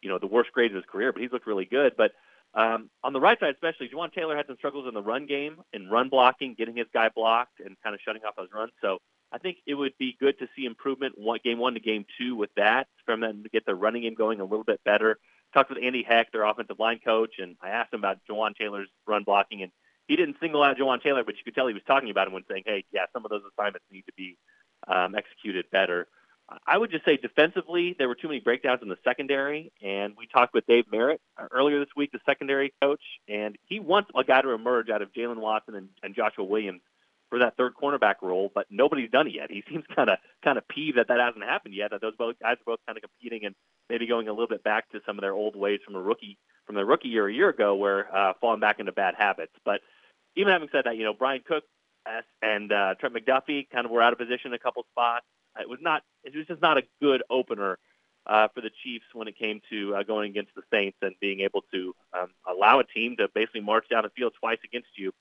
[SPEAKER 20] you know, the worst grades of his career. But he's looked really good. But um, on the right side, especially, Jawaan Taylor had some struggles in the run game and run blocking, getting his guy blocked and kind of shutting off those runs. So I think it would be good to see improvement one, game one to game two with that from them to get their running game going a little bit better. Talked with Andy Heck, their offensive line coach, and I asked him about Jawaan Taylor's run blocking, and he didn't single out Jawaan Taylor, but you could tell he was talking about him when saying, "Hey, yeah, some of those assignments need to be um, executed better." I would just say defensively, there were too many breakdowns in the secondary, and we talked with Dave Merritt uh, earlier this week, the secondary coach, and he wants a guy to emerge out of Jaylen Watson and, and Joshua Williams for that third cornerback role, but nobody's done it yet. He seems kind of kind of peeved that that hasn't happened yet. That those both guys are both kind of competing and maybe going a little bit back to some of their old ways from a rookie from their rookie year a year ago, where uh, falling back into bad habits. But even having said that, you know Bryan Cook and uh, Trent McDuffie kind of were out of position in a couple spots. It was not. It was just not a good opener uh, for the Chiefs when it came to uh, going against the Saints and being able to um, allow a team to basically march down the field twice against you.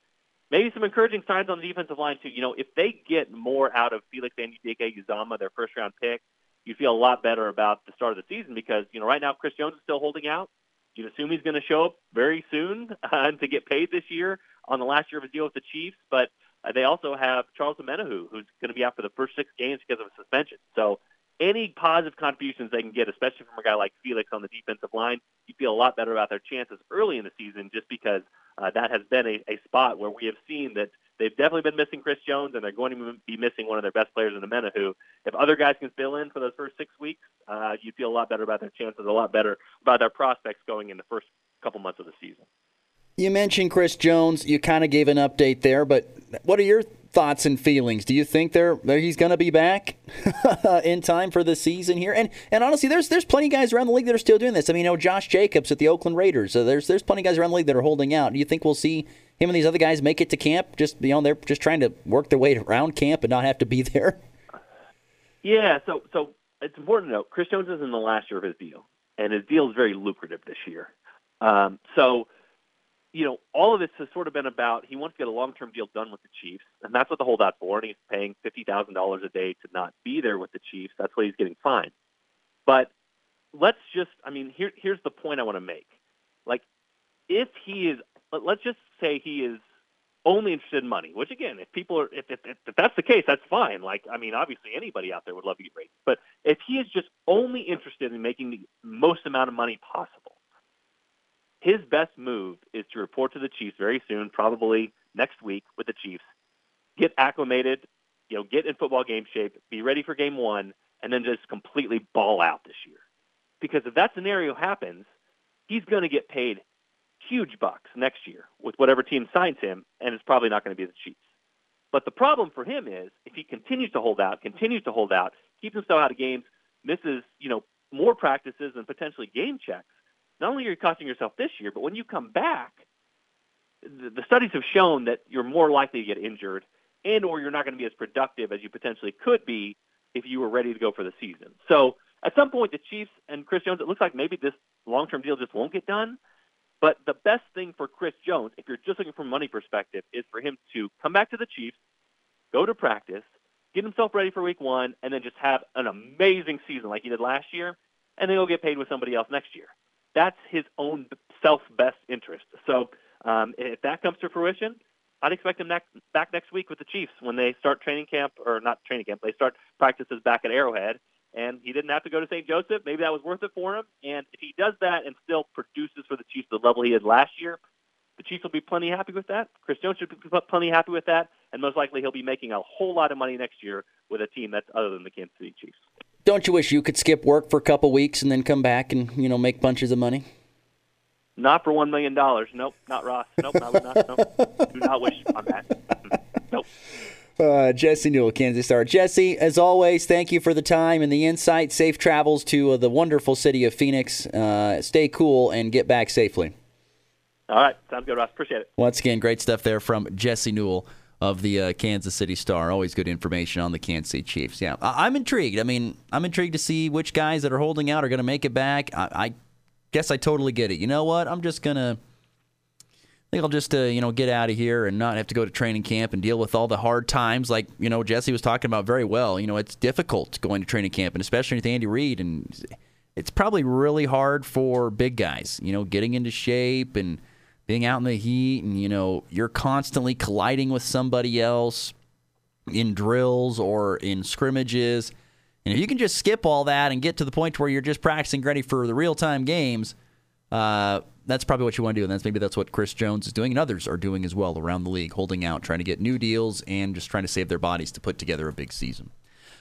[SPEAKER 20] Maybe some encouraging signs on the defensive line too. You know, if they get more out of Felix Anudike-Uzomah, their first round pick, you feel a lot better about the start of the season because you know right now Chris Jones is still holding out. You'd assume he's going to show up very soon uh, to get paid this year on the last year of his deal with the Chiefs, but they also have Charles Omenihu, who's going to be out for the first six games because of a suspension. So any positive contributions they can get, especially from a guy like Felix on the defensive line, you feel a lot better about their chances early in the season just because uh, that has been a, a spot where we have seen that they've definitely been missing Chris Jones and they're going to be missing one of their best players in Omenihu. If other guys can fill in for those first six weeks, uh, you feel a lot better about their chances, a lot better about their prospects going in the first couple months of the season.
[SPEAKER 5] You mentioned Chris Jones. You kind of gave an update there, but what are your thoughts and feelings? Do you think they're, they're he's going to be back in time for the season here? And and honestly, there's there's plenty of guys around the league that are still doing this. I mean, you know, Josh Jacobs at the Oakland Raiders. So there's there's plenty of guys around the league that are holding out. Do you think we'll see him and these other guys make it to camp? Just you know, they're just trying to work their way around camp and not have to be there.
[SPEAKER 20] Yeah. So so it's important to note Chris Jones is in the last year of his deal, and his deal is very lucrative this year. Um, so you know, all of this has sort of been about he wants to get a long term deal done with the Chiefs, and that's what the holdout for. And he's paying fifty thousand dollars a day to not be there with the Chiefs. That's what he's getting fined. But let's just, I mean, here here's the point I want to make. Like, if he is, let's just say he is only interested in money, which again, if people are, if, if, if that's the case, that's fine. Like, I mean, obviously anybody out there would love to get ratings, but if he is just only interested in making the most amount of money possible, his best move is to report to the Chiefs very soon, probably next week with the Chiefs, get acclimated, you know, get in football game shape, be ready for game one, and then just completely ball out this year. Because if that scenario happens, he's going to get paid huge bucks next year with whatever team signs him, and it's probably not going to be the Chiefs. But the problem for him is if he continues to hold out, continues to hold out, keeps himself out of games, misses, you know, more practices and potentially game checks, not only are you costing yourself this year, but when you come back, the, the studies have shown that you're more likely to get injured and or you're not going to be as productive as you potentially could be if you were ready to go for the season. So at some point, the Chiefs and Chris Jones, it looks like maybe this long-term deal just won't get done. But the best thing for Chris Jones, if you're just looking from a money perspective, is for him to come back to the Chiefs, go to practice, get himself ready for week one, and then just have an amazing season like he did last year, and then he'll get paid with somebody else next year. That's his own self best interest. So um, if that comes to fruition, I'd expect him next, back next week with the Chiefs when they start training camp, or not training camp, they start practices back at Arrowhead. And he didn't have to go to St. Joseph. Maybe that was worth it for him. And if he does that and still produces for the Chiefs the level he did last year, the Chiefs will be plenty happy with that. Chris Jones should be plenty happy with that. And most likely he'll be making a whole lot of money next year with a team that's other than the Kansas City Chiefs.
[SPEAKER 5] Don't you wish you could skip work for a couple weeks and then come back and you know make bunches of money?
[SPEAKER 20] Not for one million dollars. Nope, not Ross. Nope, not, not, nope. Do not wish on that. nope.
[SPEAKER 5] Uh, Jesse Newell, Kansas Star. Jesse, as always, thank you for the time and the insight. Safe travels to uh, the wonderful city of Phoenix. Uh, stay cool and get back safely.
[SPEAKER 20] All right, sounds good, Ross. Appreciate it.
[SPEAKER 5] Once again, great stuff there from Jesse Newell of the uh, Kansas City Star. Always good information on the Kansas City Chiefs. Yeah, I- am intrigued. I mean, I'm intrigued to see which guys that are holding out are going to make it back. I-, I guess I totally get it. You know what? I'm just gonna. I think I'll just uh, you know get out of here and not have to go to training camp and deal with all the hard times. Like you know Jesse was talking about very well. You know it's difficult going to training camp and especially with Andy Reid and it's probably really hard for big guys. You know getting into shape and being out in the heat and you know you're constantly colliding with somebody else in drills or in scrimmages. And if you can just skip all that and get to the point where you're just practicing ready for the real time games, uh, that's probably what you want to do. And that's maybe that's what Chris Jones is doing, and others are doing as well around the league, holding out, trying to get new deals, and just trying to save their bodies to put together a big season.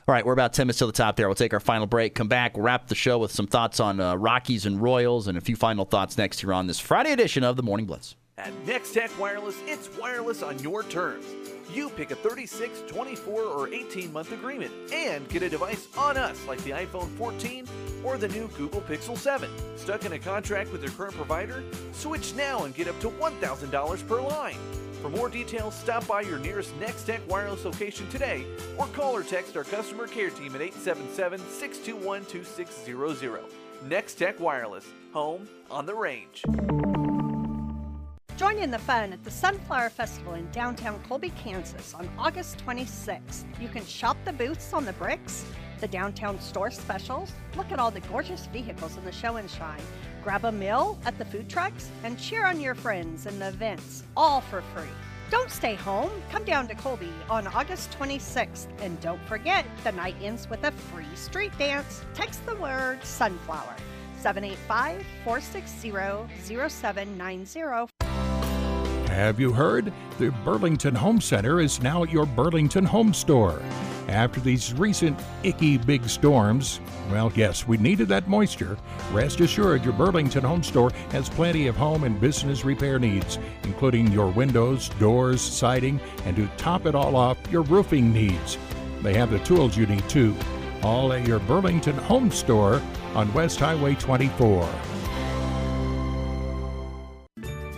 [SPEAKER 5] All right, we're about 10 minutes to the top there. We'll take our final break, come back, wrap the show with some thoughts on uh, Rockies and Royals, and a few final thoughts next here on this Friday edition of the Morning Blitz.
[SPEAKER 21] At Nex-Tech Wireless, it's wireless on your terms. You pick a 36, 24, or 18 month agreement and get a device on us like the iPhone 14 or the new Google Pixel 7. Stuck in a contract with your current provider? Switch now and get up to $1,000 per line. For more details, stop by your nearest Nex-Tech Wireless location today or call or text our customer care team at 877 621 2600. Nex-Tech Wireless, home on the range.
[SPEAKER 22] Join in the fun at the Sunflower Festival in downtown Colby, Kansas on August 26th. You can shop the booths on the bricks, the downtown store specials, look at all the gorgeous vehicles in the show and shine, grab a meal at the food trucks, and cheer on your friends in the events, all for free. Don't stay home. Come down to Colby on August 26th. And don't forget, the night ends with a free street dance. Text the word sunflower 785 460 0790.
[SPEAKER 17] Have you heard? The Burlington Home Center is now your Burlington Home Store. After these recent icky big storms, well, yes, we needed that moisture. Rest assured, your Burlington Home Store has plenty of home and business repair needs, including your windows, doors, siding, and to top it all off, your roofing needs. They have the tools you need too. All at your Burlington Home Store on West Highway 24.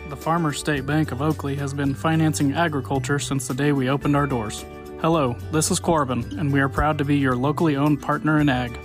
[SPEAKER 23] The Farmers State Bank of Oakley has been financing agriculture since the day we opened our doors. Hello, this is Corbin, and we are proud to be your locally owned partner in ag.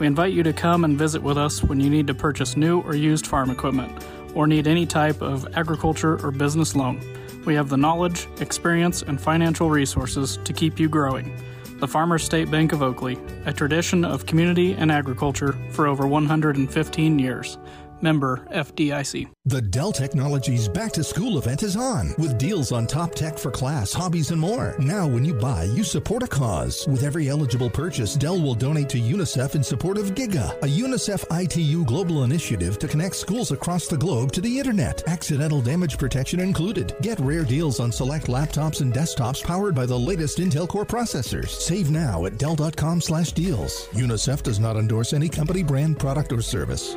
[SPEAKER 23] We invite you to come and visit with us when you need to purchase new or used farm equipment, or need any type of agriculture or business loan. We have the knowledge, experience, and financial resources to keep you growing. The Farmers State Bank of Oakley, a tradition of community and agriculture for over 115 years. Member FDIC.
[SPEAKER 24] The Dell Technologies Back to School event is on with deals on top tech for class, hobbies, and more. Now, when you buy, you support a cause. With every eligible purchase, Dell will donate to UNICEF in support of GIGA, a UNICEF ITU global initiative to connect schools across the globe to the internet. Accidental damage protection included. Get rare deals on select laptops and desktops powered by the latest Intel Core processors. Save now at Dell.com slash deals. UNICEF does not endorse any company brand product or service.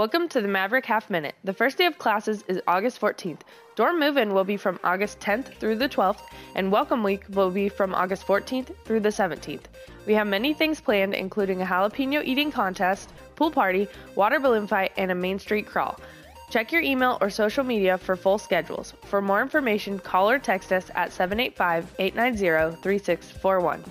[SPEAKER 25] Welcome to the Maverick Half Minute. The first day of classes is August 14th. Dorm move in will be from August 10th through the 12th, and welcome week will be from August 14th through the 17th. We have many things planned, including a jalapeno eating contest, pool party, water balloon fight, and a Main Street crawl. Check your email or social media for full schedules. For more information, call or text us at 785 890 3641.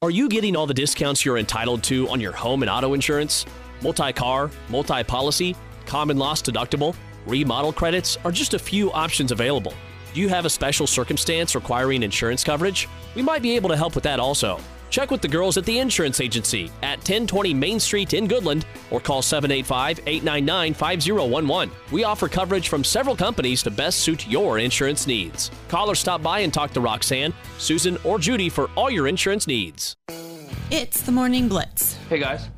[SPEAKER 26] Are you getting all the discounts you're entitled to on your home and auto insurance? Multi car, multi policy, common loss deductible, remodel credits are just a few options available. Do you have a special circumstance requiring insurance coverage? We might be able to help with that also. Check with the girls at the insurance agency at 1020 Main Street in Goodland or call 785 899 5011. We offer coverage from several companies to best suit your insurance needs. Call or stop by and talk to Roxanne, Susan, or Judy for all your insurance needs.
[SPEAKER 3] It's the Morning Blitz.
[SPEAKER 27] Hey guys,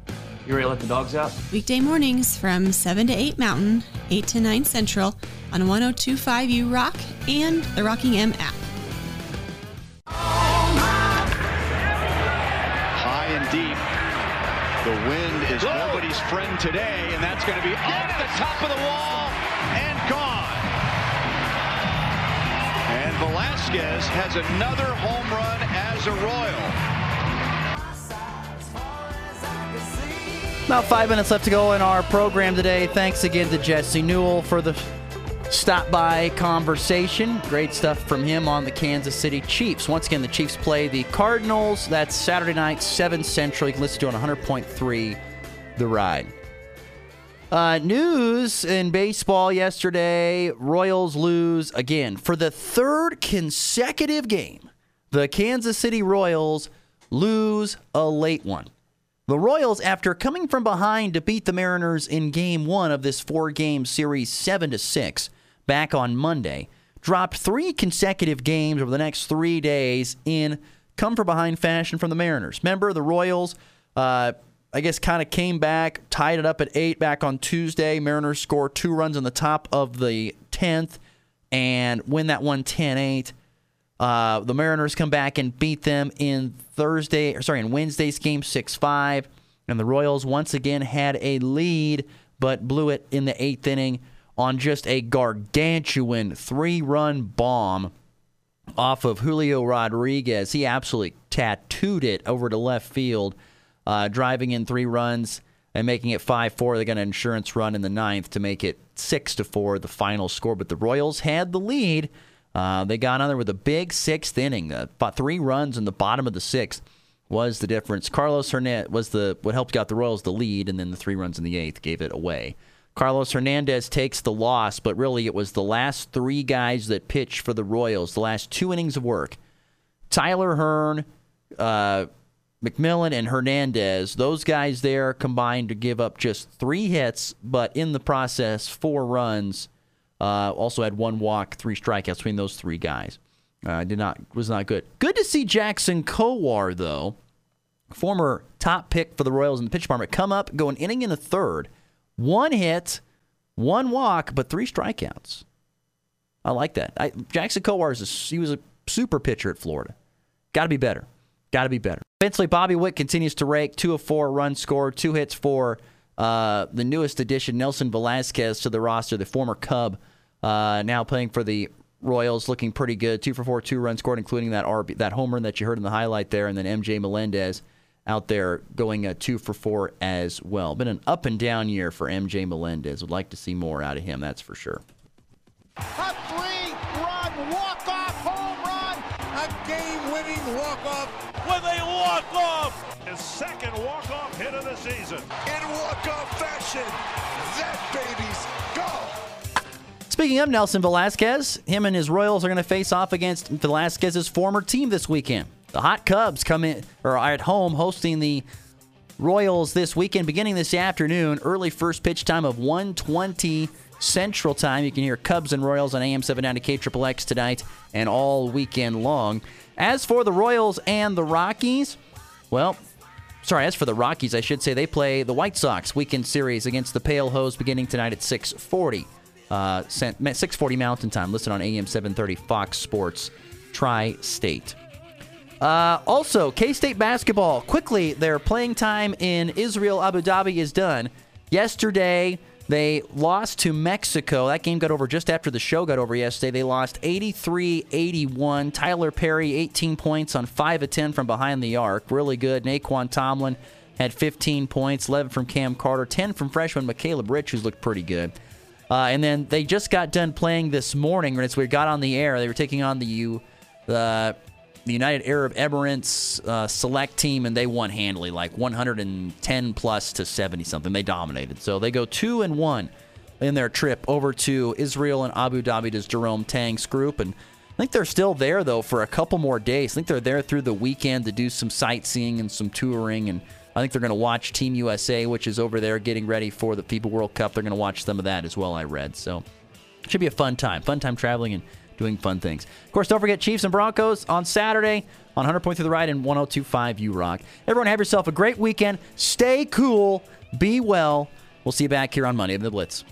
[SPEAKER 27] you ready to let the dogs out?
[SPEAKER 3] Weekday mornings from 7 to 8 Mountain, 8 to 9 Central on 1025 U Rock and the Rocking M app.
[SPEAKER 9] The wind is nobody's friend today, and that's going to be off the top of the wall and gone. And Velázquez has another home run as a Royal.
[SPEAKER 5] About five minutes left to go in our program today. Thanks again to Jesse Newell for the stop by conversation. Great stuff from him on the Kansas City Chiefs. Once again, the Chiefs play the Cardinals. That's Saturday night, 7 Central. You can listen to it on 100.3 The Ride. Uh, news in baseball yesterday Royals lose again for the third consecutive game. The Kansas City Royals lose a late one. The Royals, after coming from behind to beat the Mariners in game one of this four game series 7 to 6 back on Monday, dropped three consecutive games over the next three days in come from behind fashion from the Mariners. Remember, the Royals, uh, I guess, kind of came back, tied it up at eight back on Tuesday. Mariners score two runs in the top of the 10th and win that one 10 8. Uh, the Mariners come back and beat them in Thursday, or sorry, in Wednesday's game 6 5. And the Royals once again had a lead, but blew it in the eighth inning on just a gargantuan three run bomb off of Julio Rodriguez. He absolutely tattooed it over to left field, uh, driving in three runs and making it 5 4. They got an insurance run in the ninth to make it 6 to 4, the final score. But the Royals had the lead. Uh, they got on there with a big sixth inning. Uh, three runs in the bottom of the sixth was the difference. Carlos Hernandez was the what helped got the Royals the lead, and then the three runs in the eighth gave it away. Carlos Hernandez takes the loss, but really it was the last three guys that pitched for the Royals, the last two innings of work. Tyler Hearn, uh, McMillan, and Hernandez, those guys there combined to give up just three hits, but in the process, four runs. Uh, also had one walk, three strikeouts between those three guys. Uh, did not was not good. Good to see Jackson Kowar though, former top pick for the Royals in the pitch department, come up, go an inning in a third, one hit, one walk, but three strikeouts. I like that. I, Jackson Kowar is a, he was a super pitcher at Florida. Got to be better. Got to be better. Eventually, Bobby Witt continues to rake two of four runs scored, two hits for uh, the newest addition, Nelson Velázquez, to the roster, the former Cub, uh, now playing for the Royals looking pretty good. Two for four, two runs scored, including that RB, that homer that you heard in the highlight there, and then MJ Melendez out there going a two for four as well. Been an up and down year for MJ Melendez. Would like to see more out of him, that's for sure.
[SPEAKER 28] A three-run walk-off home run, a game-winning walk-off with a walk-off.
[SPEAKER 29] His second walk-off hit of the season.
[SPEAKER 28] In walk-off fashion,
[SPEAKER 5] Speaking of Nelson Velázquez, him and his Royals are going to face off against Velázquez's former team this weekend. The Hot Cubs come in or are at home hosting the Royals this weekend, beginning this afternoon. Early first pitch time of 120 Central Time. You can hear Cubs and Royals on AM 790 KXXX tonight and all weekend long. As for the Royals and the Rockies, well, sorry, as for the Rockies, I should say they play the White Sox weekend series against the Pale Hose beginning tonight at 640. Uh, 640 Mountain Time, listed on AM 730 Fox Sports Tri-State. Uh, also, K State basketball. Quickly, their playing time in Israel, Abu Dhabi is done. Yesterday, they lost to Mexico. That game got over just after the show got over yesterday. They lost 83 81. Tylor Perry, 18 points on 5 of 10 from behind the arc. Really good. Nae'Qwan Tomlin had 15 points, 11 from Cam Carter, 10 from freshman Macaleab Rich, who's looked pretty good. Uh, and then they just got done playing this morning. As we got on the air, they were taking on the the the United Arab Emirates uh, select team, and they won handily, like 110 plus to 70 something. They dominated. So they go two and one in their trip over to Israel and Abu Dhabi to Jerome Tang's group. And I think they're still there, though, for a couple more days. I think they're there through the weekend to do some sightseeing and some touring. And I think they're going to watch Team USA, which is over there getting ready for the FIBA World Cup. They're going to watch some of that as well, I read. So it should be a fun time. Fun time traveling and doing fun things. Of course, don't forget Chiefs and Broncos on Saturday on 100.3 The Ride and 102.5 U Rock. Everyone, have yourself a great weekend. Stay cool. Be well. We'll see you back here on Monday of the Blitz.